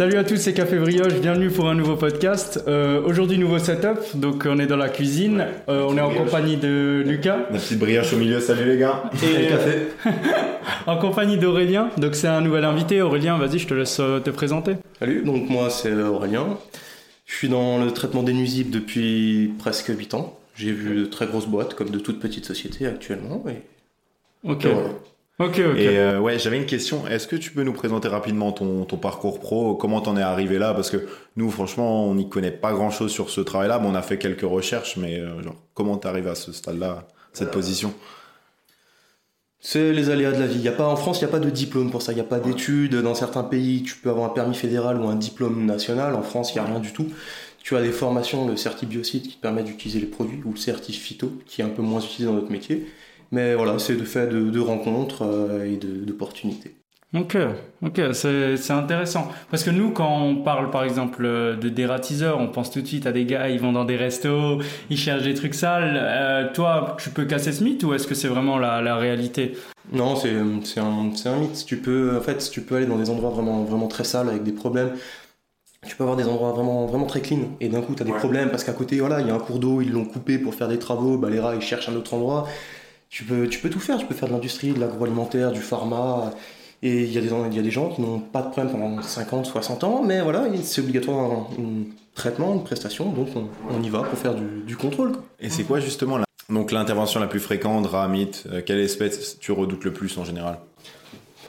Salut à tous, c'est Café Brioche, bienvenue pour un nouveau podcast. Euh, Aujourd'hui, nouveau setup, donc on est dans la cuisine, euh, on est en compagnie de Lucas. La petite brioche au milieu, salut les gars. Et café. en compagnie d'Aurélien, donc c'est un nouvel invité. Aurélien, vas-y, je te laisse euh, te présenter. Salut, donc moi c'est Aurélien. Je suis dans le traitement des nuisibles depuis presque 8 ans. J'ai vu de très grosses boîtes, comme de toutes petites sociétés actuellement. Et... Ok. et voilà. Ok, ok. Et euh, ouais, j'avais une question. Est-ce que tu peux nous présenter rapidement ton, ton parcours pro? Comment t'en es arrivé là? Parce que nous, franchement, on n'y connaît pas grand-chose sur ce travail-là. Bon, on a fait quelques recherches, mais euh, genre, comment t'es arrivé à ce stade-là, cette position? C'est les aléas de la vie. Y a pas, en France, il n'y a pas de diplôme pour ça. Il n'y a pas d'études. Dans certains pays, tu peux avoir un permis fédéral ou un diplôme national. En France, il n'y a rien du tout. Tu as des formations, le certibiocide qui te permet d'utiliser les produits, ou le certif phyto, qui est un peu moins utilisé dans notre métier. Mais voilà, c'est de fait de, de rencontres euh, et d'opportunités. Ok, ok, c'est c'est intéressant. Parce que nous, quand on parle par exemple euh, de dératiseurs, on pense tout de suite à des gars, ils vont dans des restos, ils cherchent des trucs sales. Euh, toi, tu peux casser ce mythe ou est-ce que c'est vraiment la, la réalité? Non, c'est c'est un, c'est un mythe. Tu peux, en fait, tu peux aller dans des endroits vraiment, vraiment très sales avec des problèmes. Tu peux avoir des endroits vraiment, vraiment très clean et d'un coup tu as des problèmes parce qu'à côté, voilà, il y a un cours d'eau, ils l'ont coupé pour faire des travaux, bah, les rats ils cherchent un autre endroit. Tu peux, tu peux tout faire, tu peux faire de l'industrie, de l'agroalimentaire, du pharma. Et il y, a des, il y a des gens qui n'ont pas de problème pendant 50, 60 ans, mais voilà, c'est obligatoire un, un traitement, une prestation, donc on, on y va pour faire du, du contrôle. quoi. Et c'est quoi justement la... Donc l'intervention la plus fréquente, rat, mythe, euh, quelle espèce tu redoutes le plus en général?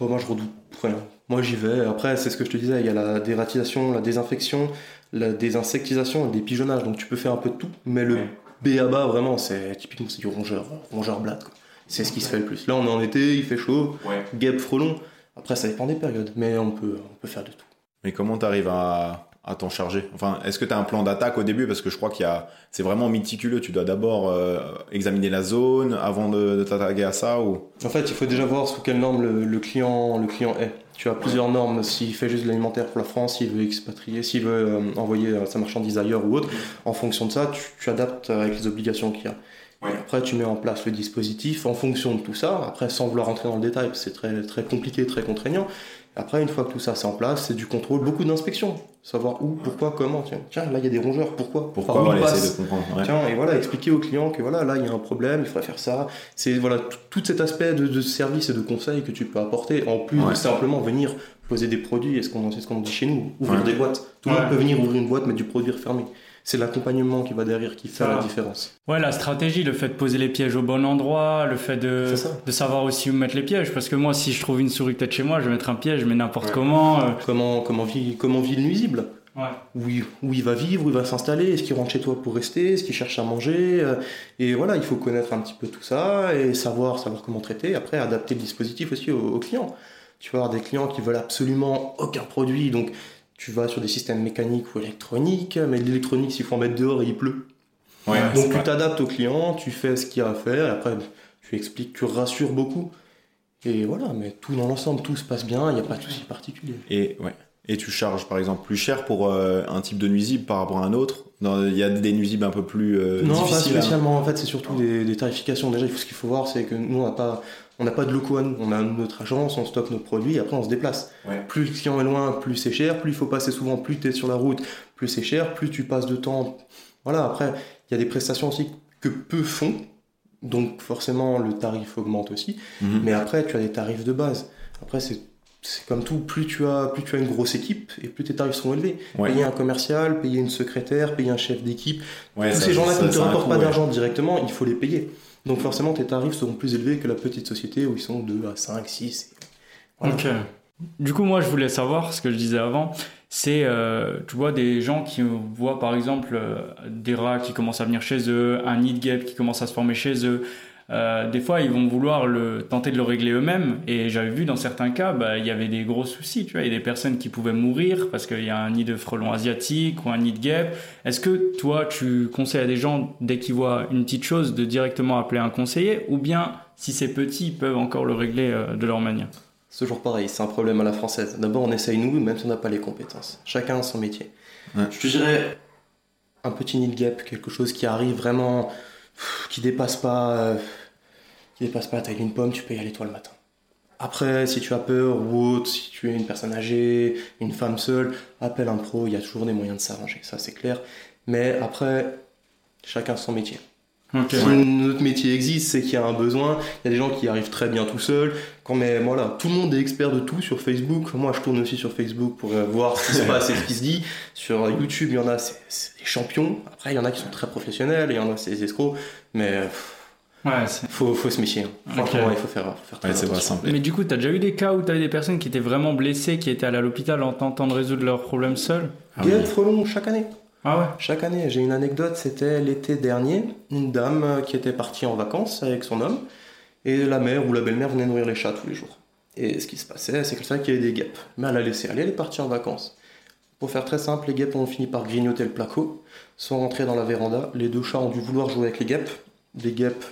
Bon, moi, je redoute rien. Moi, j'y vais. Après, c'est ce que je te disais, il y a la dératisation, la désinfection, la désinsectisation et le dépigeonnage. Donc, tu peux faire un peu de tout. Mais le B à bas, vraiment, c'est typiquement c'est du rongeur, rongeur blade. quoi. C'est ce qui se fait le plus. Là, on est en été, il fait chaud, guêpe, frelon. Après, ça dépend des périodes, mais on peut, on peut faire de tout. Mais comment t'arrives à, à t'en charger? Enfin, est-ce que t'as un plan d'attaque au début? Parce que je crois qu'il y a, c'est vraiment méticuleux. Tu dois d'abord euh, examiner la zone avant de, de t'attaquer à ça ou? En fait, il faut déjà voir sous quelle norme le, le client, le client est. Tu as plusieurs normes. S'il fait juste de l'alimentaire pour la France, s'il veut expatrier, s'il veut euh, envoyer euh, sa marchandise ailleurs ou autre, en fonction de ça, tu, tu adaptes avec les obligations qu'il y a. Après, tu mets en place le dispositif en fonction de tout ça. Après, sans vouloir rentrer dans le détail, parce que c'est très, très compliqué, très contraignant. Après, une fois que tout ça c'est en place, c'est du contrôle, beaucoup d'inspection. Savoir où, pourquoi, comment. Tiens, tiens là, il y a des rongeurs, pourquoi pourquoi passent essayer de comprendre ouais. Tiens, et voilà, expliquer au client que voilà, là, il y a un problème, il faudrait faire ça. C'est voilà, tout, cet aspect de, de service et de conseil que tu peux apporter, en plus Ouais. de simplement venir poser des produits, et ce qu'on c'est ce qu'on dit chez nous, ouvrir Ouais. des boîtes. Tout le Ouais. monde peut venir ouvrir une boîte, mais du produit refermé. C'est l'accompagnement qui va derrière qui fait la différence. Ouais, la stratégie, le fait de poser les pièges au bon endroit, le fait de, de savoir aussi où mettre les pièges. Parce que moi, si je trouve une souris peut-être chez moi, je vais mettre un piège, mais n'importe comment. euh, Comment, comment, vit, comment vit le nuisible? Ouais. où il, où il va vivre, où il va s'installer, est-ce qu'il rentre chez toi pour rester, est-ce qu'il cherche à manger, euh, et voilà, il faut connaître un petit peu tout ça et savoir, savoir comment traiter, après adapter le dispositif aussi aux, aux clients. Tu vas avoir des clients qui veulent absolument aucun produit, donc tu vas sur des systèmes mécaniques ou électroniques, mais l'électronique, s'il faut en mettre dehors, il pleut. Ouais, donc tu t'adaptes au client, tu fais ce qu'il y a à faire, et après tu expliques, tu rassures beaucoup. Et voilà, mais tout dans l'ensemble, tout se passe bien, il n'y a pas de souci particulier. Et ouais. Et tu charges par exemple plus cher pour euh, un type de nuisible par rapport à un autre? Il y a des nuisibles un peu plus euh, Non, pas difficiles. à- spécialement. En fait, c'est surtout des, des tarifications. Déjà, il faut, ce qu'il faut voir, c'est que nous, on n'a pas, on n'a pas de locaux à nous. On a notre agence, on stocke nos produits, après, on se déplace. Ouais. Plus le client est loin, plus c'est cher. Plus il faut passer souvent, plus tu es sur la route, plus c'est cher. Plus tu passes de temps. Voilà, après, il y a des prestations aussi que peu font. Donc, forcément, le tarif augmente aussi. Mhm. Mais après, tu as des tarifs de base. Après, c'est c'est comme tout, plus tu, as, plus tu as une grosse équipe et plus tes tarifs seront élevés. Ouais. Payer un commercial, payer une secrétaire, payer un chef d'équipe, Ouais, tous ces gens-là qui ne te rapportent pas ouais. d'argent directement, il faut les payer. Donc forcément, tes tarifs seront plus élevés que la petite société où ils sont 2 à 5, 6. Voilà. Ok. Du coup, moi, je voulais savoir ce que je disais avant. C'est, euh, tu vois, des gens qui voient par exemple euh, des rats qui commencent à venir chez eux, un nid guêpe qui commence à se former chez eux. Euh, des fois, ils vont vouloir le, tenter de le régler eux-mêmes. Et j'avais vu dans certains cas, bah, il y avait des gros soucis. Tu vois, il y a des personnes qui pouvaient mourir parce qu'il y a un nid de frelon asiatique ou un nid de guêpe. Est-ce que toi, tu conseilles à des gens, dès qu'ils voient une petite chose, de directement appeler un conseiller? Ou bien, si c'est petit, ils peuvent encore le régler euh, de leur manière? C'est toujours pareil, c'est un problème à la française. D'abord, on essaye nous, même si on n'a pas les compétences. Chacun a son métier. Ouais. Je te dirais un petit nid de guêpe, quelque chose qui arrive vraiment, qui dépasse pas, dépasse pas la taille d'une pomme, tu peux y aller toi le matin. Après, si tu as peur ou autre, si tu es une personne âgée, une femme seule, appelle un pro, il y a toujours des moyens de s'arranger, ça c'est clair. Mais après, chacun son métier. Si notre métier existe, c'est qu'il y a un besoin. Il y a des gens qui arrivent très bien tout seuls. Quand mais voilà, tout le monde est expert de tout sur Facebook. Moi, je tourne aussi sur Facebook pour euh, voir ce qui se passe et ce qui se dit. Sur YouTube, il y en a, c'est c'est des champions. Après, il y en a qui sont très professionnels, il y en a, c'est des escrocs. Mais pff, Ouais, c'est- faut, faut se méfier. hein. Franchement, il faut faire, faut faire très Ouais, c'est pas attention. simple. Mais du coup, t'as déjà eu des cas où t'avais des personnes qui étaient vraiment blessées, qui étaient allées à l'hôpital en tentant de résoudre leurs problèmes seuls Ah oui. Gaël Frelon, chaque année. Ah ouais? Chaque année, j'ai une anecdote, c'était l'été dernier, une dame euh, qui était partie en vacances avec son homme, et la mère ou la belle-mère venait nourrir les chats tous les jours. Et ce qui se passait, c'est qu'elle savait qu'il y avait des guêpes. Mais elle a laissé aller, elle est partie en vacances. Pour faire très simple, les guêpes ont fini par grignoter le placo, sont rentrés dans la véranda, les deux chats ont dû vouloir jouer avec les guêpes, les guêpes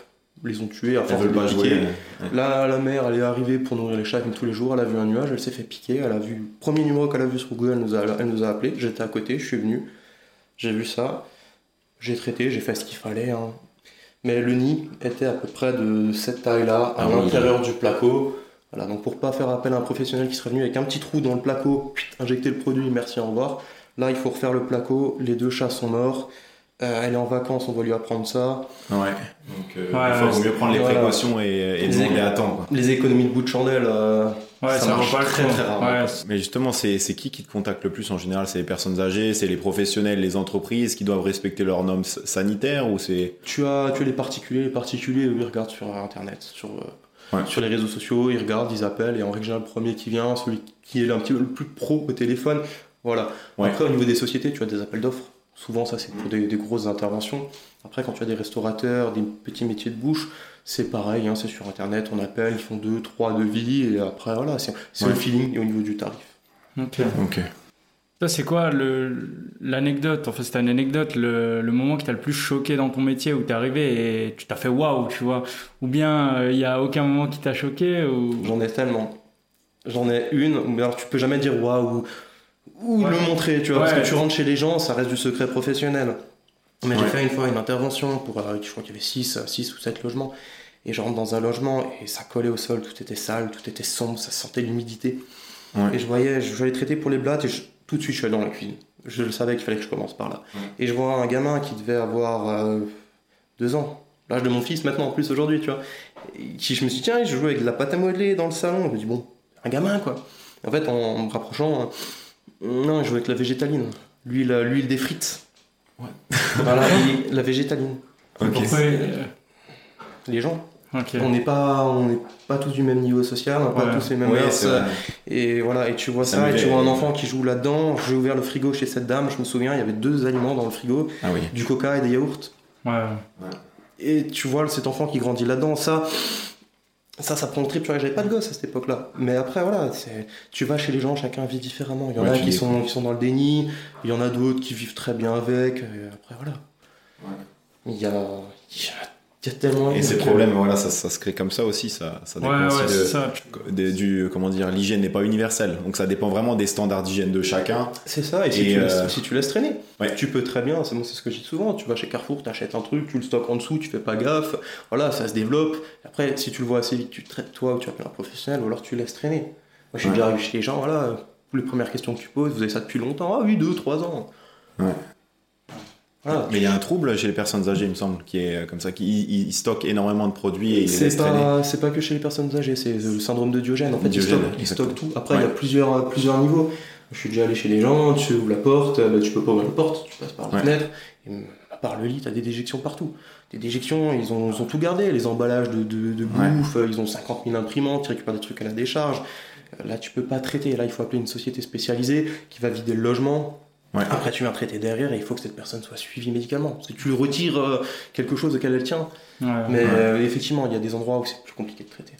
les ont tués à force de veulent pas les jouer. piquer. Là, la mère, elle est arrivée pour nourrir les chats comme tous les jours. Elle a vu un nuage, elle s'est fait piquer. Elle a vu premier numéro qu'elle a vu sur Google, elle nous a, elle nous a appelé. J'étais à côté, je suis venu, j'ai vu ça, j'ai traité, j'ai fait ce qu'il fallait. hein. Mais le nid était à peu près de cette taille-là, à Ah oui. l'intérieur du placo. Voilà, donc pour pas faire appel à un professionnel qui serait venu avec un petit trou dans le placo, injecter le produit, merci, au revoir. Là, il faut refaire le placo, les deux chats sont morts. Euh, elle est en vacances, on va lui apprendre ça. Ouais. Donc, euh, Ouais, ouais, il vaut mieux prendre les voilà. précautions et, et Les- demander à temps. quoi. Les économies de bout de chandelle, euh, Ouais, Ça ça, marche pas très, très rarement. Ouais, Mais justement, c'est qui qui te contacte le plus en général? C'est les personnes âgées, c'est les professionnels, les entreprises qui doivent respecter leurs normes sanitaires ou c'est Tu as, tu as les particuliers, les particuliers, eux, ils regardent sur Internet, sur, euh, Ouais. sur les réseaux sociaux, ils regardent, ils appellent, et en règle générale, le premier qui vient, celui qui est un petit peu le plus pro au téléphone, voilà. Ouais. Après, au niveau des sociétés, tu as des appels d'offres. Souvent, ça, c'est pour des, des grosses interventions. Après, quand tu as des restaurateurs, des petits métiers de bouche, c'est pareil, hein, c'est sur Internet, on appelle, ils font deux, trois devis, et après, voilà, c'est c'est Ouais. le feeling et au niveau du tarif. Ok. Ok. Toi, c'est quoi le- l'anecdote? Enfin, c'est une anecdote, le, le moment qui t'a le plus choqué dans ton métier où t'es arrivé et tu t'as fait waouh, tu vois? Ou bien il y a aucun moment qui t'a choqué ou... J'en ai tellement. J'en ai une, mais alors tu peux jamais dire waouh ou Ouais. le montrer, tu vois, Ouais. parce que tu rentres chez les gens, ça reste du secret professionnel. Mais j'ai fait une fois une intervention pour, euh, je crois qu'il y avait 6 six ou 7 logements, et je rentre dans un logement et ça collait au sol, tout était sale, tout était sombre, ça sentait l'humidité. Et je voyais, je voyais traiter pour les blattes et je- tout de suite je suis allé dans la cuisine. Je le savais qu'il fallait que je commence par là. Et je vois un gamin qui devait avoir euh, deux ans, l'âge de mon fils maintenant en plus aujourd'hui, tu vois. Qui je me suis dit, tiens, je joue avec de la pâte à modeler dans le salon. Je me dis, bon, un gamin quoi. En fait, en, me rapprochant, euh, non, je joue avec la végétaline. L'huile, l'huile des frites. Voilà, et la végétaline. Pourquoi euh, Les gens. On n'est pas, on n'est pas tous du même niveau social, on n'a pas Ouais. tous les mêmes Ouais, mœurs, c'est vrai. Et voilà, et tu vois Ça et tu vois un enfant qui joue là-dedans. J'ai ouvert le frigo chez cette dame, je me souviens, il y avait deux aliments dans le frigo, Ah oui. du coca et des yaourts. Ouais. Et tu vois cet enfant qui grandit là-dedans, ça, ça, ça prend le trip. Tu vois, J'avais pas de gosse à cette époque-là. Mais après, voilà, c'est- tu vas chez les gens, chacun vit différemment. Il y en Ouais, a qui sont, qui sont dans le déni, il y en a d'autres qui vivent très bien avec. et après, voilà. Il y a, il y a, il y a tellement. Et ces que- problèmes, voilà, ça, ça se crée comme ça aussi. Ça, ça Ouais, dépend aussi ouais, de- c'est ça. de- du comment dire l'hygiène n'est pas universelle donc ça dépend vraiment des standards d'hygiène de chacun C'est ça, et, si, Et, tu euh, laisses, si tu laisses traîner, Ouais. tu peux très bien, c'est moi, c'est ce que je dis souvent, tu vas chez Carrefour, tu achètes un truc, tu le stockes en dessous, tu fais pas gaffe, voilà, ça se développe. Après, si tu le vois assez vite, tu te traites toi ou tu appelles un professionnel, ou alors tu laisses traîner. Moi, je suis Ouais. déjà arrivé chez les gens, voilà, les premières questions que tu poses, vous avez ça depuis longtemps Ah oui, deux, trois ans. Ouais. Voilà. mais il y a un trouble chez les personnes âgées il me semble qui est comme ça qui stockent énormément de produits et C'est pas, c'est pas que chez les personnes âgées, c'est le syndrome de Diogène. En fait, ils Diogène, exactement. stockent tout. Après, il y a Ouais. plusieurs, plusieurs niveaux. Je suis déjà allé chez les gens, tu ouvres la porte, bah, tu peux pas ouvrir la porte, tu passes par la Ouais. fenêtre. Et, à part le lit, tu as des déjections partout. Des déjections, ils ont, ils ont tout gardé, les emballages de, de, de Ouais. bouffe, ils ont 50 000 imprimantes, ils récupèrent des trucs à la décharge. Euh, Là, tu peux pas traiter. Là, il faut appeler une société spécialisée qui va vider le logement. Ouais. Après, tu viens traiter derrière et il faut que cette personne soit suivie médicalement. Parce que tu lui retires euh, quelque chose auquel elle tient. Ouais. Mais Ouais. euh, effectivement, il y a des endroits où c'est plus compliqué de traiter.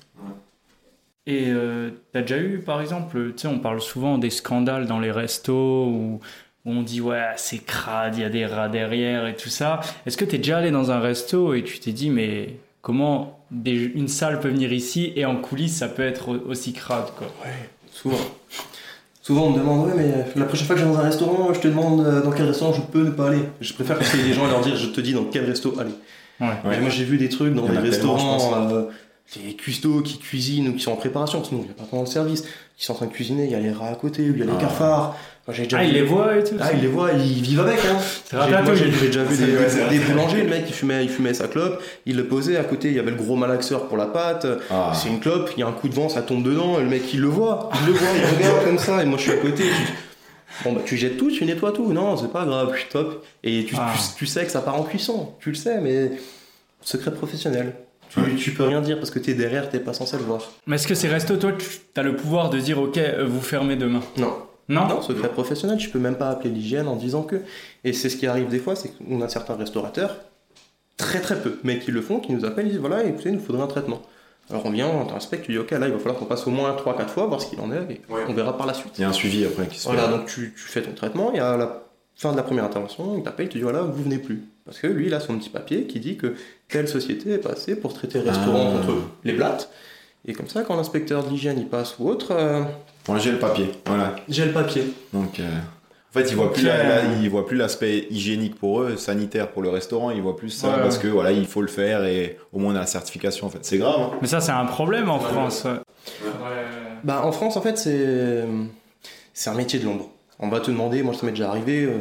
Et euh, t'as déjà eu, par exemple, tu sais, on parle souvent des scandales dans les restos où, où on dit ouais c'est crade, il y a des rats derrière et tout ça. Est-ce que t'es déjà allé dans un resto et tu t'es dit mais comment des- une salle peut venir ici et en coulisses ça peut être au- aussi crade quoi? Ouais, souvent. Souvent, on me demande, ouais, mais la prochaine fois que je vais dans un restaurant, je te demande euh, dans quel restaurant je peux ne pas aller. Je préfère conseiller les gens et leur dire, je te dis dans quel resto aller. Ouais. Ouais. Moi, j'ai vu des trucs dans des restaurants, euh, les custos qui cuisinent ou qui sont en préparation, sinon il n'y a pas pendant le service, qui sont en train de cuisiner, il y a les rats à côté, il y a les Ah. cafards. J'ai déjà Ah, vu- il les voit et tout Ah, il les voit, ils vivent avec. Hein. C'est J'ai- déjà vu C'est des, boulangers, le mec il fumait, il fumait sa clope, il le posait à côté, il y avait le gros malaxeur pour la pâte. Ah. C'est une clope, il y a un coup de vent, ça tombe dedans, et le mec il le voit, il le voit, il regarde comme ça, et moi je suis à côté. je- Bon bah tu jettes tout, tu nettoies tout, non c'est pas grave, puis top. Et tu, Ah. tu, tu sais que ça part en cuisson, tu le sais, mais secret professionnel. Tu, tu peux rien dire parce que t'es derrière, t'es pas censé le voir. Mais est-ce que ces restos, toi, tu as le pouvoir de dire, ok, euh, vous fermez demain Non, Non Non, secret professionnel, tu peux même pas appeler l'hygiène en disant que. Et c'est ce qui arrive des fois, c'est qu'on a certains restaurateurs, très très peu, mais qui le font, qui nous appellent, ils disent voilà, écoutez, il nous faudrait un traitement. Alors on vient, on t'inspecte, tu dis ok, là il va falloir qu'on passe au moins 3-4 fois, voir ce qu'il en est, et Ouais. on verra par la suite. Il y a un suivi après qui se Voilà, fait. donc tu, tu fais ton traitement, et à la fin de la première intervention, il t'appelle, il te dit voilà, vous venez plus. Parce que lui, il a son petit papier qui dit que telle société est passée pour traiter restaurant Ah. contre les blattes. Et comme ça, quand l'inspecteur de l'hygiène il passe ou autre, euh, Moi j'ai le papier. Voilà. j'ai le papier. Donc, euh, en fait, ils voient plus, la- la- ils voient plus l'aspect hygiénique pour eux, sanitaire pour le restaurant. Ils voient plus ça Ouais, parce que voilà, il faut le faire et au moins on a la certification. En fait, c'est grave. hein. Mais ça, c'est un problème en France. ouais. Bah, en France, en fait, c'est c'est un métier de l'ombre. On va te demander, moi ça m'est déjà arrivé, euh,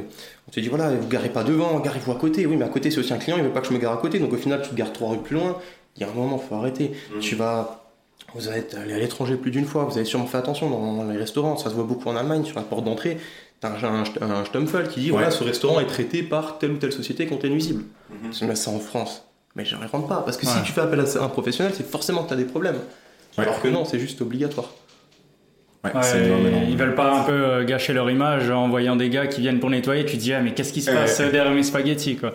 on te dit voilà, vous garez pas devant, garez-vous à côté. Oui, mais à côté c'est aussi un client, il veut pas que je me gare à côté, donc au final tu te gares trois rues plus loin. Il y a un moment, faut arrêter. Tu vas, vous êtes allé à l'étranger plus d'une fois, vous avez sûrement fait attention dans les restaurants, ça se voit beaucoup en Allemagne, sur la porte d'entrée, t'as un, un, un Stumpfel qui dit voilà, ce restaurant est traité par telle ou telle société qui est nuisible. Tu mets ça en France. Mais je ne rentre pas, parce que si tu fais appel à un professionnel, c'est forcément que tu as des problèmes. Ouais. Alors que non, c'est juste obligatoire. Ouais, Ouais, ils veulent pas un peu euh, gâcher leur image en voyant des gars qui viennent pour nettoyer. Tu te dis, ah, mais qu'est-ce qui se Ouais. passe derrière mes spaghettis, quoi.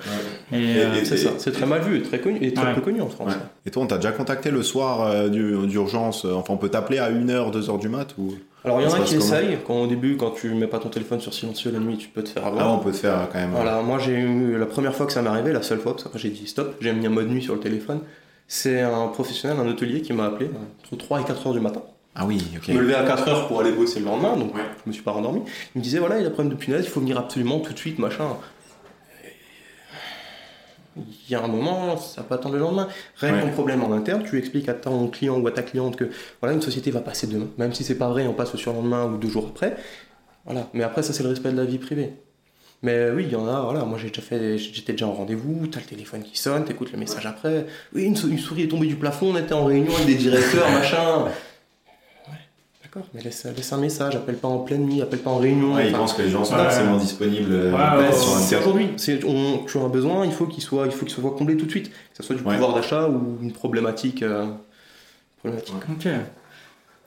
Et, Et- euh, et- C'est ça, c'est très mal vu et très connu et très Ouais. peu connu en France. Ouais. Et toi, on t'a déjà contacté le soir euh, du- d'urgence euh, Enfin, on peut t'appeler à 1h, 2h du mat ou... Alors il y en a qui essayent, quand au début, quand tu mets pas ton téléphone sur silencieux la nuit, tu peux te faire avoir. Ah, on peut te faire euh, quand même. Voilà, moi j'ai eu la première fois que ça m'est arrivé, la seule fois, parce qu'après j'ai dit stop, j'ai mis un mode nuit sur le téléphone. C'est un professionnel, un hôtelier qui m'a appelé euh, entre 3 et 4 heures du matin. Ah oui, ok. Je me levais à 4 heures pour aller bosser le lendemain, donc Ouais. je me suis pas rendormi. Il me disait voilà, il y a un problème de punaise, il faut venir absolument tout de suite, machin. Il y a un moment, ça peut attendre le lendemain. Règle Ouais. ton problème en interne, tu expliques à ton client ou à ta cliente que voilà, une société va passer demain. Même si c'est pas vrai, on passe au surlendemain ou deux jours après. Voilà. Mais après, ça, c'est le respect de la vie privée. Mais oui, il y en a, voilà, moi j'ai déjà fait, j'étais déjà en rendez-vous, t'as le téléphone qui sonne, t'écoutes le message après. Oui, une, sou- une souris est tombée du plafond, on était en réunion avec des directeurs, machin. D'accord, mais laisse, laisse un message, appelle pas en pleine nuit, appelle pas en réunion. Ouais, ils enfin, pensent que les gens sont Ouais. forcément disponibles euh, Ouais, ouais, sur c'est 24. aujourd'hui. Tu as un besoin, il faut qu'il soit, il faut qu'il soit comblé tout de suite. Que ce soit du Ouais. pouvoir d'achat ou une problématique. euh, problématique. Ok.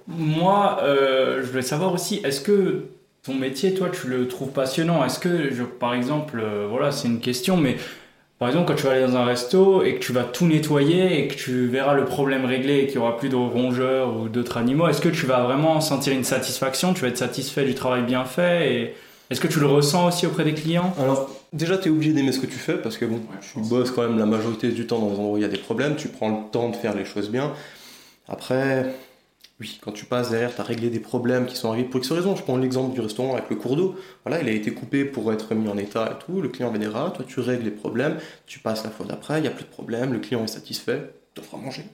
Moi, euh, je voulais savoir aussi, est-ce que ton métier, toi, tu le trouves passionnant? Est-ce que, je- par exemple, euh, voilà, c'est une question, mais par exemple, quand tu vas aller dans un resto et que tu vas tout nettoyer et que tu verras le problème réglé et qu'il n'y aura plus de rongeurs ou d'autres animaux, est-ce que tu vas vraiment sentir une satisfaction? Tu vas être satisfait du travail bien fait et est-ce que tu le ressens aussi auprès des clients? Alors, déjà, tu es obligé d'aimer ce que tu fais parce que bon, tu bosses quand même la majorité du temps dans des endroits où il y a des problèmes, tu prends le temps de faire les choses bien. Après, oui, quand tu passes derrière, tu as réglé des problèmes qui sont arrivés pour X raisons. Je prends l'exemple du restaurant avec le cours d'eau. Voilà, il a été coupé pour être mis en état et tout. Le client rats, toi tu règles les problèmes, tu passes la fois d'après, il n'y a plus de problème, le client est satisfait, tu à manger.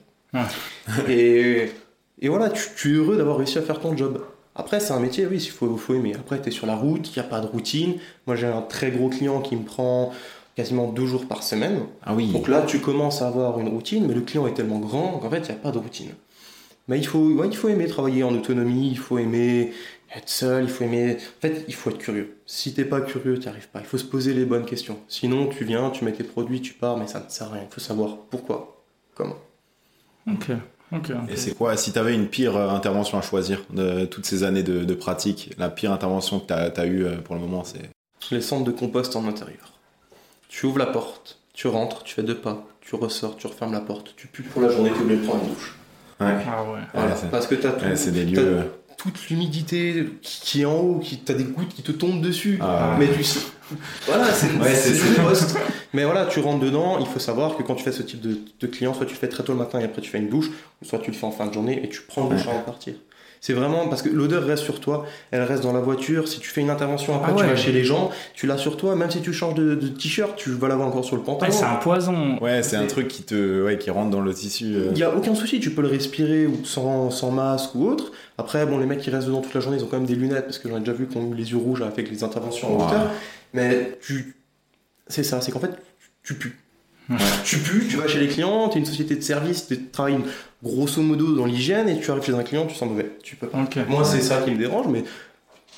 Et, et voilà, tu, tu es heureux d'avoir réussi à faire ton job. Après, c'est un métier, oui, il faut, faut aimer. Après, tu es sur la route, il n'y a pas de routine. Moi, j'ai un très gros client qui me prend quasiment deux jours par semaine. Ah oui. Donc là, tu commences à avoir une routine, mais le client est tellement grand qu'en fait, il n'y a pas de routine. Mais il faut, ouais, il faut aimer travailler en autonomie, il faut aimer être seul, il faut aimer. En fait, il faut être curieux. Si t'es pas curieux, tu n'y arrives pas. Il faut se poser les bonnes questions. Sinon, tu viens, tu mets tes produits, tu pars, mais ça ne sert à rien. Il faut savoir pourquoi, comment. Ok, ok. Et c'est quoi, si tu avais une pire euh, intervention à choisir de toutes ces années de, de pratique, la pire intervention que tu as, eue euh, pour le moment, c'est? Les centres de compost en intérieur. Tu ouvres la porte, tu rentres, tu fais deux pas, tu ressors, tu refermes la porte, tu pues pour la journée, tu oublies de prendre une douche. Ouais. Ah ouais. Voilà, c'est- parce que tu as tout, Ouais, c'est des t'as lieux. euh, toute l'humidité qui, qui est en haut, qui t'as des gouttes qui te tombent dessus. Ah. Mais tu sais, voilà, c'est Ouais, c'est c'est- le poste. Mais voilà, tu rentres dedans. Il faut savoir que quand tu fais ce type de, de client, soit tu le fais très tôt le matin et après tu fais une douche, ou soit tu le fais en fin de journée et tu prends le douche Ouais. avant de partir. C'est vraiment parce que l'odeur reste sur toi, elle reste dans la voiture. Si tu fais une intervention après, Ah tu ouais. vas chez les gens, tu l'as sur toi. Même si tu changes de, de t-shirt, tu vas l'avoir encore sur le Ouais, pantalon. c'est un poison. Ouais, c'est un truc qui te, ouais, qui rentre dans le tissu. euh. Il n'y a aucun souci, tu peux le respirer ou sans, sans masque ou autre. Après, bon, les mecs qui restent dedans toute la journée, ils ont quand même des lunettes parce que j'en ai déjà vu qui ont eu les yeux rouges avec les interventions en Ouais. hauteur. Mais tu. C'est ça, c'est qu'en fait, tu pues. Ouais. Tu pues, tu vas chez les clients, tu es une société de service, tu travailles grosso modo dans l'hygiène et tu arrives chez un client, tu sens mauvais. Tu peux pas. Moi, c'est ça qui me dérange, mais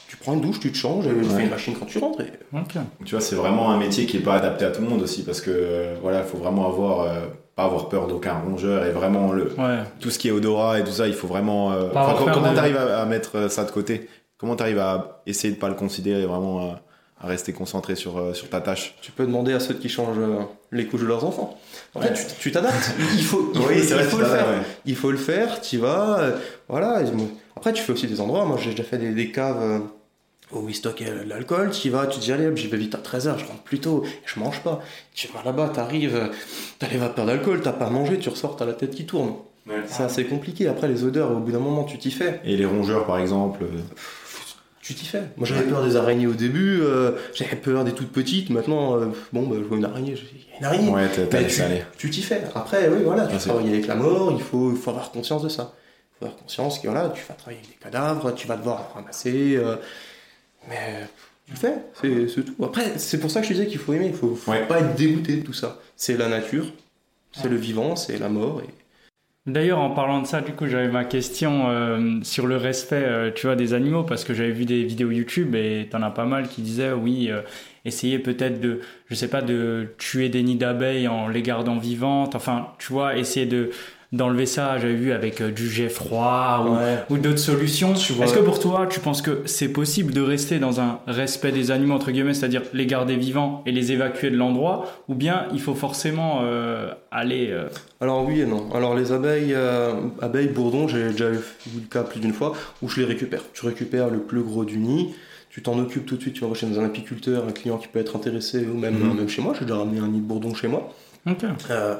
tu prends une douche, tu te changes et tu Ouais. fais une machine quand tu rentres. Et... Tu vois, c'est vraiment un métier qui est pas adapté à tout le monde aussi parce que euh, voilà, il faut vraiment avoir euh, pas avoir peur d'aucun rongeur et vraiment le Ouais. tout ce qui est odorat et tout ça, il faut vraiment. euh, comment t'arrives à, à mettre ça de côté? Comment t'arrives à essayer de pas le considérer vraiment à, rester concentré sur euh, sur ta tâche Tu peux demander à ceux qui changent euh, les couches de leurs enfants. En Ouais. fait, tu- tu t'adaptes. Il faut, il faut, il vrai, le faire. ouais. Il faut le faire, tu vas, euh, voilà. Après, tu fais aussi des endroits. Moi, j'ai déjà fait des, des caves euh, où ils stockaient de l'alcool. Tu y vas, tu te dis, allez, hop, j'y vais vite à 13h, je rentre plus tôt, je mange pas. Tu vas là-bas, t'arrives, euh, t'as les vapeurs d'alcool, t'as pas mangé, tu ressors, t'as la tête qui tourne. C'est assez compliqué. Après, les odeurs, au bout d'un moment, tu t'y fais. Et les rongeurs, par exemple. Tu t'y fais. Moi, j'avais peur des araignées au début, euh, j'avais peur des toutes petites. Maintenant, euh, bon, bah, je vois une araignée, je dis, il y a une araignée. Ouais, Mais tu- aller. tu t'y fais. Après, oui, voilà, tu travailles avec la mort, il faut, il faut avoir conscience de ça. Il faut avoir conscience que voilà, tu vas travailler avec des cadavres, tu vas devoir ramasser, euh, mais tu le fais, c'est tout. Après, c'est pour ça que je disais qu'il faut aimer, il faut, faut Ouais. pas être dégoûté de tout ça. C'est la nature, c'est le vivant, c'est la mort. Et... D'ailleurs, en parlant de ça, du coup, j'avais ma question euh, sur le respect, euh, tu vois, des animaux, parce que j'avais vu des vidéos YouTube et t'en as pas mal qui disaient, oui, euh, essayez peut-être de, je sais pas, de tuer des nids d'abeilles en les gardant vivantes. Enfin, tu vois, essayer de d'enlever ça. J'avais vu avec euh, du jet froid ou, ou d'autres solutions. Est-ce que pour toi, tu penses que c'est possible de rester dans un respect des animaux entre guillemets, c'est-à-dire les garder vivants et les évacuer de l'endroit, ou bien il faut forcément euh, aller euh, Alors oui et non. Alors les abeilles, euh, abeilles bourdons, j'ai déjà eu le cas plus d'une fois où je les récupère. Tu récupères le plus gros du nid, tu t'en occupes tout de suite, tu vas chez un apiculteur, un client qui peut être intéressé, ou même, Mhm. même chez moi, j'ai déjà ramené un nid de bourdon chez moi. Ok. Euh,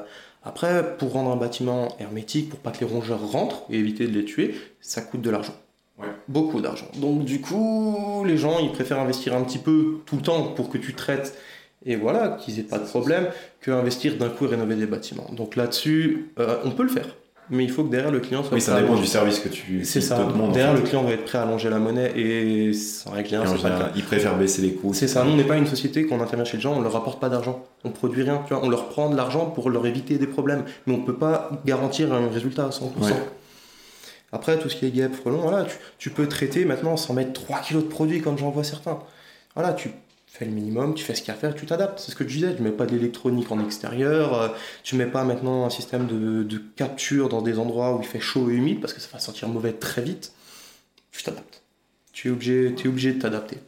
après, pour rendre un bâtiment hermétique, pour pas que les rongeurs rentrent et éviter de les tuer, ça coûte de l'argent. Ouais. Beaucoup d'argent. Donc du coup, les gens, ils préfèrent investir un petit peu tout le temps pour que tu traites et voilà, qu'ils aient pas de problème, que investir d'un coup et rénover des bâtiments. Donc là-dessus, euh, on peut le faire. Mais il faut que derrière le client soit Oui, ça dépend du service que tu C'est ça. en derrière, fait. le client va être prêt à allonger la monnaie et en règle générale, c'est pas le cas. ils préfèrent baisser les coûts. C'est ça, nous on n'est pas une société qu'on intervient chez les gens, on leur rapporte pas d'argent, on produit rien, tu vois, on leur prend de l'argent pour leur éviter des problèmes, mais on peut pas garantir un résultat à 100%. Ouais. Après, tout ce qui est guêpes, frelons, voilà, tu, tu peux traiter maintenant sans mettre 3 kilos de produits comme j'en vois certains. Voilà, tu fais le minimum, tu fais ce qu'il y a à faire, tu t'adaptes. C'est ce que tu disais, tu mets pas d'électronique en extérieur, euh, tu mets pas maintenant un système de, capture dans des endroits où il fait chaud et humide parce que ça va sentir mauvais très vite. Tu t'adaptes. Tu es obligé, es obligé de t'adapter.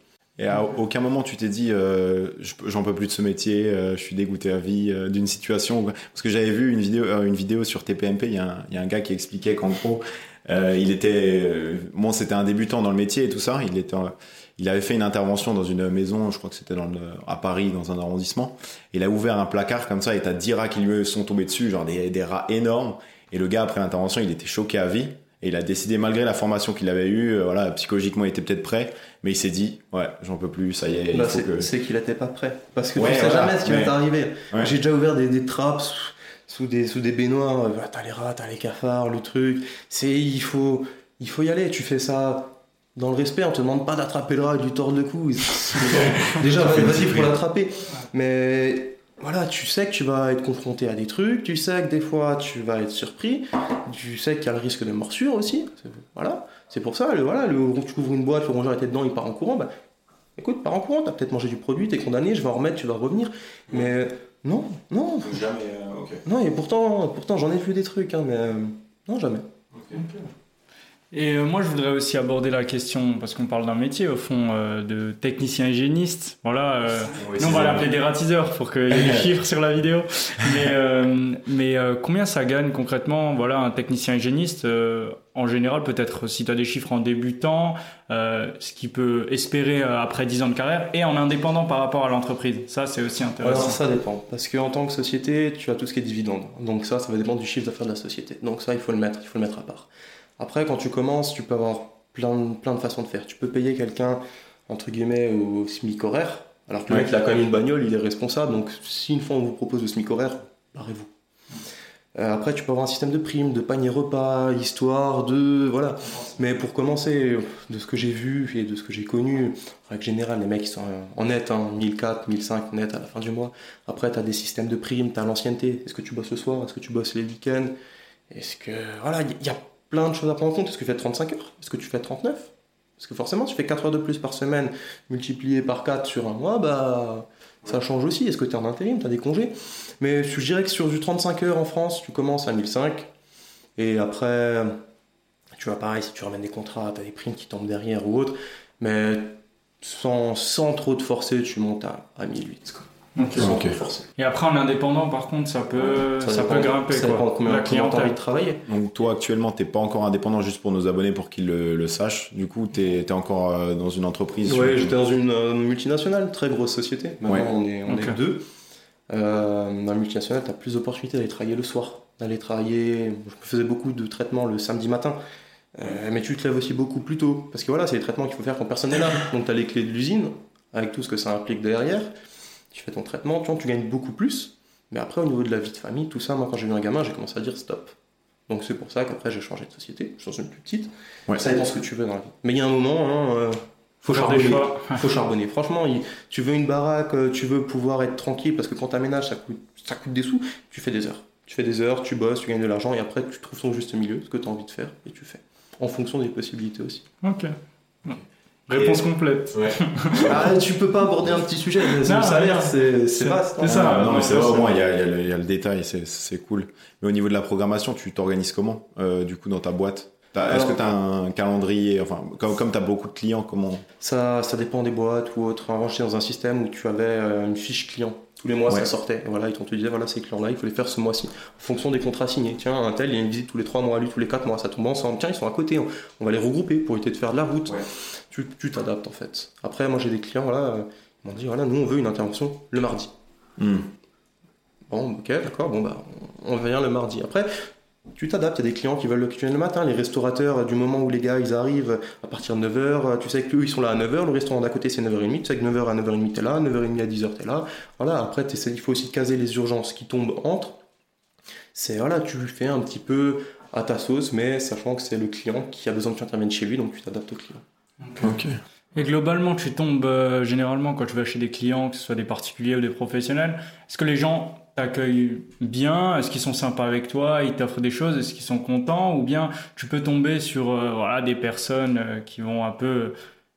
Et à aucun moment tu t'es dit euh, je j'en peux plus de ce métier, euh, je suis dégoûté à vie d'une situation. Parce que j'avais vu une vidéo, sur TPMP, il y, a un- gars qui expliquait qu'en gros, il était, bon c'était un débutant dans le métier et tout ça, il était, il avait fait une intervention dans une maison, je crois que c'était dans le- à Paris, dans un arrondissement. Il a ouvert un placard comme ça et t'as 10 rats qui lui sont tombés dessus, genre des, des rats énormes. Et le gars après l'intervention, il était choqué à vie. Et il a décidé, malgré la formation qu'il avait eue, euh, voilà, psychologiquement, il était peut-être prêt, mais il s'est dit, ouais, j'en peux plus, ça y est, Bah, c'est que. qu'il était pas prêt. Parce que Ouais, tu sais voilà, jamais ce qui va t'arriver. Ouais. J'ai déjà ouvert des, des trappes sous, sous des, sous des baignoires. euh, T'as les rats, t'as les cafards, le truc. C'est il faut, il faut y aller. Tu fais ça dans le respect. On te demande pas d'attraper le rat et du tordre le cou. déjà, vas-y pour l'attraper. Mais voilà, tu sais que tu vas être confronté à des trucs. Tu sais que des fois tu vas être surpris. Tu sais qu'il y a le risque de morsure aussi. C'est- Voilà. C'est pour ça. Le, voilà, le, tu ouvres une boîte, le rongeur était dedans, il part en courant. Bah, Écoute, pars en courant, t'as peut-être mangé du produit, t'es condamné, je vais en remettre, tu vas revenir. Mais non, non, Jamais, euh, ok. non, et pourtant, pourtant j'en ai vu des trucs, hein, mais euh, non, jamais. Et euh, moi, je voudrais aussi aborder la question, parce qu'on parle d'un métier, au fond, euh, de technicien hygiéniste. Voilà. euh, Oui, nous, on va l'appeler dératiseur pour qu'il y ait des chiffres sur la vidéo. Mais, euh, mais combien ça gagne concrètement Voilà, un technicien hygiéniste, en général, peut-être si tu as des chiffres en débutant, ce qu'il peut espérer après 10 ans de carrière, et en indépendant par rapport à l'entreprise? Ça, c'est aussi Alors intéressant. ça dépend, parce qu'en tant que société, tu as tout ce qui est dividende. Donc ça, ça va dépendre du chiffre d'affaires de la société. Donc ça, il faut le mettre, il faut le mettre à part. Après, quand tu commences, tu peux avoir plein, de- plein de façons de faire. Tu peux payer quelqu'un, entre guillemets, au SMIC horaire, alors que le mec, il a quand même une bagnole, il est responsable. Donc, si une fois on vous propose le SMIC horaire, barrez-vous. Euh, après, tu peux avoir un système de primes, de panier repas, histoire de. Voilà. Mais pour commencer, de ce que j'ai vu et de ce que j'ai connu, en règle générale, les mecs ils sont en net, hein, 1004, 1005 net à la fin du mois. Après, tu as des systèmes de primes, tu as l'ancienneté. Est-ce que tu bosses le soir? Est-ce que tu bosses les week-ends? Est-ce que. Voilà, il y a plein de choses à prendre en compte. Est-ce que tu fais 35 heures? Est-ce que tu fais 39 Parce que forcément, si tu fais 4 heures de plus par semaine, multiplié par 4 sur un mois, bah. Ça change aussi. Est-ce que tu es en intérim? Tu as des congés? Mais je dirais que sur du 35 heures en France, tu commences à 1005. Et après, tu vois, pareil, si tu ramènes des contrats, tu as des primes qui tombent derrière ou autre. Mais sans, sans trop te forcer, tu montes à, à 1008. Quoi. Sans. Et après, en indépendant, par contre, ça peut, ça, dépend- peut grimper. Ça quoi. dépend de combien La de clients tu as envie clientèle. de travailler. Donc toi actuellement t'es pas encore indépendant juste pour nos abonnés pour qu'ils le, le sachent. Du coup t'es es encore euh, dans une entreprise. Sur- j'étais dans une euh, multinationale, très grosse société. Maintenant, Ouais. on est, on est deux. Euh, dans la multinationale, tu as plus d'opportunités d'aller travailler le soir, d'aller travailler. Je faisais beaucoup de traitements le samedi matin. Euh, mais tu te lèves aussi beaucoup plus tôt. Parce que voilà, c'est les traitements qu'il faut faire quand personne n'est là. Donc tu as les clés de l'usine, avec tout ce que ça implique derrière. Tu fais ton traitement, tu, gagnes beaucoup plus. Mais après, au niveau de la vie de famille, tout ça, moi, quand j'ai eu un gamin, j'ai commencé à dire stop. Donc c'est pour ça qu'après, j'ai changé de société. Je suis dans une plus petite. Ouais. Ça dépend ce que tu veux dans la vie. Mais il y a un moment, hein, euh, faut des charbonner. faut charbonner. Franchement, il- tu veux une baraque, euh, tu veux pouvoir être tranquille parce que quand t'aménages, ça coûte, ça coûte des sous. Tu fais des heures. Tu fais des heures, tu bosses, tu gagnes de l'argent et après tu trouves ton juste milieu, ce que tu as envie de faire et tu fais. En fonction des possibilités aussi. Ok. Réponse complète. ah, tu peux pas aborder un petit sujet, mais Non, le salaire, ouais. c'est vaste. hein. c'est ça. Ah, non, mais c'est vrai, au moins, il y a, il y a le, il y a le détail, c'est- cool. Mais au niveau de la programmation, tu t'organises comment, euh, du coup, dans ta boîte? Est-ce que tu as un calendrier Enfin, comme, comme tu as beaucoup de clients, comment? Ça, ça dépend des boîtes ou autres. Avant, j'étais dans un système où tu avais euh, une fiche client. Tous les mois, Ouais. ça sortait. Et voilà, ils t'ont te disait, voilà, ces clients-là, il faut les faire ce mois-ci. En fonction des contrats signés. Tiens, un tel, il y a une visite tous les 3 mois, lui tous les 4 mois, ça tombe ensemble. Tiens, ils sont à côté, on, on va les regrouper pour éviter de faire de la route. Ouais. Tu t'adaptes en fait. Après, moi, j'ai des clients, voilà, euh, ils m'ont dit, voilà, nous, on veut une intervention le mardi. Hmm. Bon, ok, d'accord, bon, bah, on vient le mardi. Après, tu t'adaptes, il y a des clients qui veulent que tu viennes le matin, les restaurateurs, du moment où les gars, ils arrivent à partir de 9h, tu sais qu'eux, ils sont là à 9h, le restaurant d'à côté, c'est 9h30, tu sais que 9h à 9h30, t'es là, 9h30 à 10h, t'es là. Voilà, après, il faut aussi caser les urgences qui tombent entre. C'est, voilà, tu fais un petit peu à ta sauce, mais sachant que c'est le client qui a besoin que tu interviennes chez lui, donc tu t'adaptes au client. Ok. Et globalement, tu tombes euh, généralement quand tu vas chez des clients, que ce soit des particuliers ou des professionnels. Est-ce que les gens t'accueillent bien? Est-ce qu'ils sont sympas avec toi? Ils t'offrent des choses? Est-ce qu'ils sont contents? Ou bien tu peux tomber sur euh, voilà, des personnes euh, qui vont un peu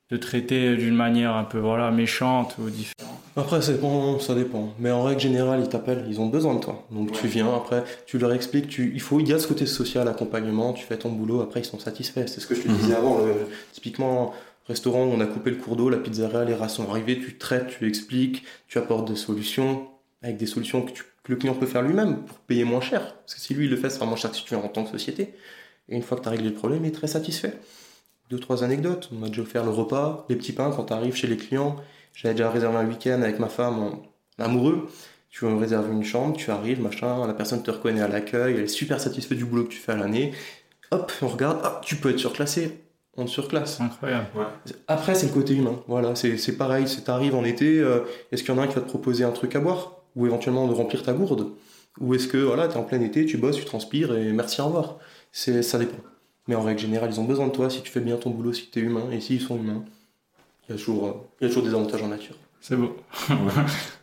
te traiter d'une manière un peu voilà, méchante ou différente? Après, ça dépend, ça dépend. Mais en règle générale, ils t'appellent, ils ont besoin de toi. Donc tu viens, après, tu leur expliques, tu, il faut, il y a ce côté social, accompagnement, tu fais ton boulot, après ils sont satisfaits. C'est ce que je te Mhm. disais avant. le- typiquement, restaurant où on a coupé le cours d'eau, la pizzeria, les rats sont arrivés, tu traites, tu expliques, tu apportes des solutions, avec des solutions que, tu- que le client peut faire lui-même pour payer moins cher. Parce que si lui il le fait, ça sera moins cher que si tu viens en tant que société. Et une fois que tu as réglé le problème, il est très satisfait. Deux, trois anecdotes. On m'a déjà offert le repas, les petits pains quand tu arrives chez les clients. J'avais déjà réservé un week-end avec ma femme en amoureux. Tu réserves une chambre, tu arrives, machin, la personne te reconnaît à l'accueil, elle est super satisfaite du boulot que tu fais à l'année. Hop, on regarde, ah, tu peux être surclassé, on te surclasse. Incroyable. Après, c'est le côté humain. Voilà, c'est c'est pareil. C'est t'arrives en été, euh, est-ce qu'il y en a un qui va te proposer un truc à boire? Ou éventuellement de remplir ta gourde? Ou est-ce que voilà, t'es en plein été, tu bosses, tu transpires et merci, au revoir C'est Ça dépend. Mais en règle générale, ils ont besoin de toi si tu fais bien ton boulot, si tu es humain. Et s'ils sont humains, il y, a toujours, il y a toujours des avantages en nature. C'est beau.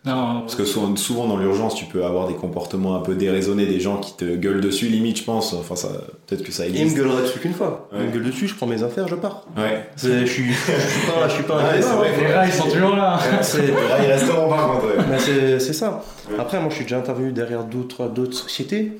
non, Parce que souvent, souvent dans l'urgence, tu peux avoir des comportements un peu déraisonnés, des gens qui te gueulent dessus, limite, je pense. Enfin, ça, peut-être que ça Et il me existe. gueulerait dessus qu'une fois. Il Ouais. me gueule dessus, je prends mes affaires, je pars. Ouais. Je suis, je suis pas, je suis pas un Ouais, vrai. hein. les rats, ils sont toujours là. C'est- Ah, il resteront par contre. c'est ça. Ouais. Après, moi, je suis déjà intervenu derrière d'autres d'autres sociétés.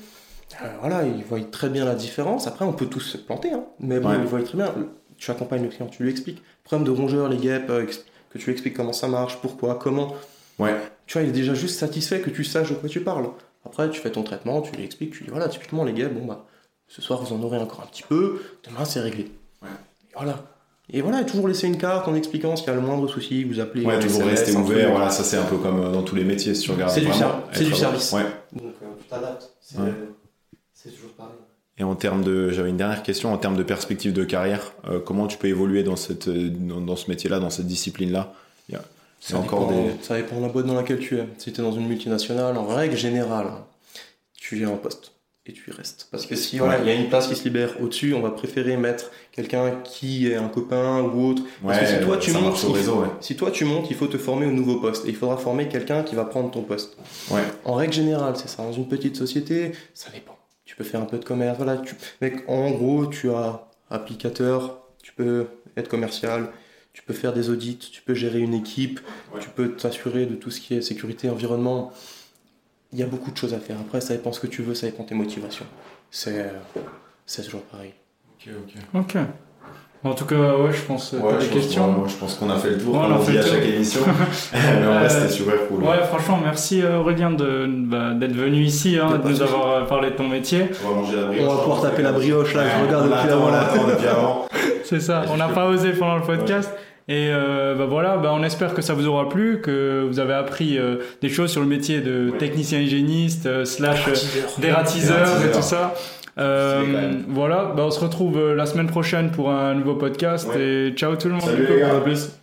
Euh, voilà, ils voient très bien la différence. Après, on peut tous se planter, hein. mais bon, Ouais. ils voient très bien. Tu accompagnes le client, tu lui expliques. Problème de rongeur, les guêpes, euh, que tu lui expliques comment ça marche, pourquoi, comment. Ouais. Tu vois, il est déjà juste satisfait que tu saches de quoi tu parles. Après, tu fais ton traitement, tu lui expliques, tu lui dis voilà, typiquement, les guêpes, bon, bah, ce soir, vous en aurez encore un petit peu, demain, c'est réglé. Ouais. Et voilà. Et voilà, toujours laisser une carte en expliquant s'il y a le moindre souci, vous appelez. Ouais, euh, toujours SMS, rester ouvert. Voilà, ça c'est un peu comme euh, dans tous les métiers, si tu regardes. C'est du ser- du service. Ouais. Donc euh, tu t'adaptes. C'est Ouais. c'est toujours pareil. Et en termes de, j'avais une dernière question en termes de perspective de carrière. Euh, comment tu peux évoluer dans cette, dans, dans ce métier-là, dans cette discipline-là? Ça encore dépend, des. ça dépend de la boîte dans laquelle tu es. Si tu es dans une multinationale, en règle générale, tu es en poste et tu y restes. Parce que si voilà, Ouais. il y a une place qui se libère au-dessus, on va préférer mettre quelqu'un qui est un copain ou autre. Parce que si toi tu montes, marche au il réseau, faut- ouais. si toi tu montes, il faut te former au nouveau poste. Et il faudra former quelqu'un qui va prendre ton poste. En règle générale, c'est ça. Dans une petite société, ça dépend. Tu peux faire un peu de commerce. Voilà, tu... Mec, en gros, tu as applicateur, tu peux être commercial, tu peux faire des audits, tu peux gérer une équipe, Ouais. tu peux t'assurer de tout ce qui est sécurité, environnement. Il y a beaucoup de choses à faire. Après, ça dépend ce que tu veux, ça dépend tes motivations. C'est c'est toujours pareil. Ok. En tout cas, ouais, je pense. euh, Ouais, t'as des questions ouais, moi, je pense qu'on a fait le tour, Ouais, on comme a on fait dit le à tour. chaque émission. Mais en vrai, c'était super cool. Ouais, franchement, merci euh, Aurélien de, bah, d'être venu ici, hein, De nous avoir euh, parlé de ton métier. On va manger la brioche. On va pouvoir taper la brioche là, je regarde on depuis avant on là. l'attend depuis avant. C'est ça, on n'a pas osé pendant le podcast. Et euh, bah voilà, bah on espère que ça vous aura plu, que vous avez appris euh, des choses sur le métier de Ouais. technicien hygiéniste, euh, slash Dératiseur. et tout ça. Euh, voilà, bah on se retrouve euh, la semaine prochaine pour un nouveau podcast Ouais. et ciao tout le monde. Salut du coup. les gars, à plus.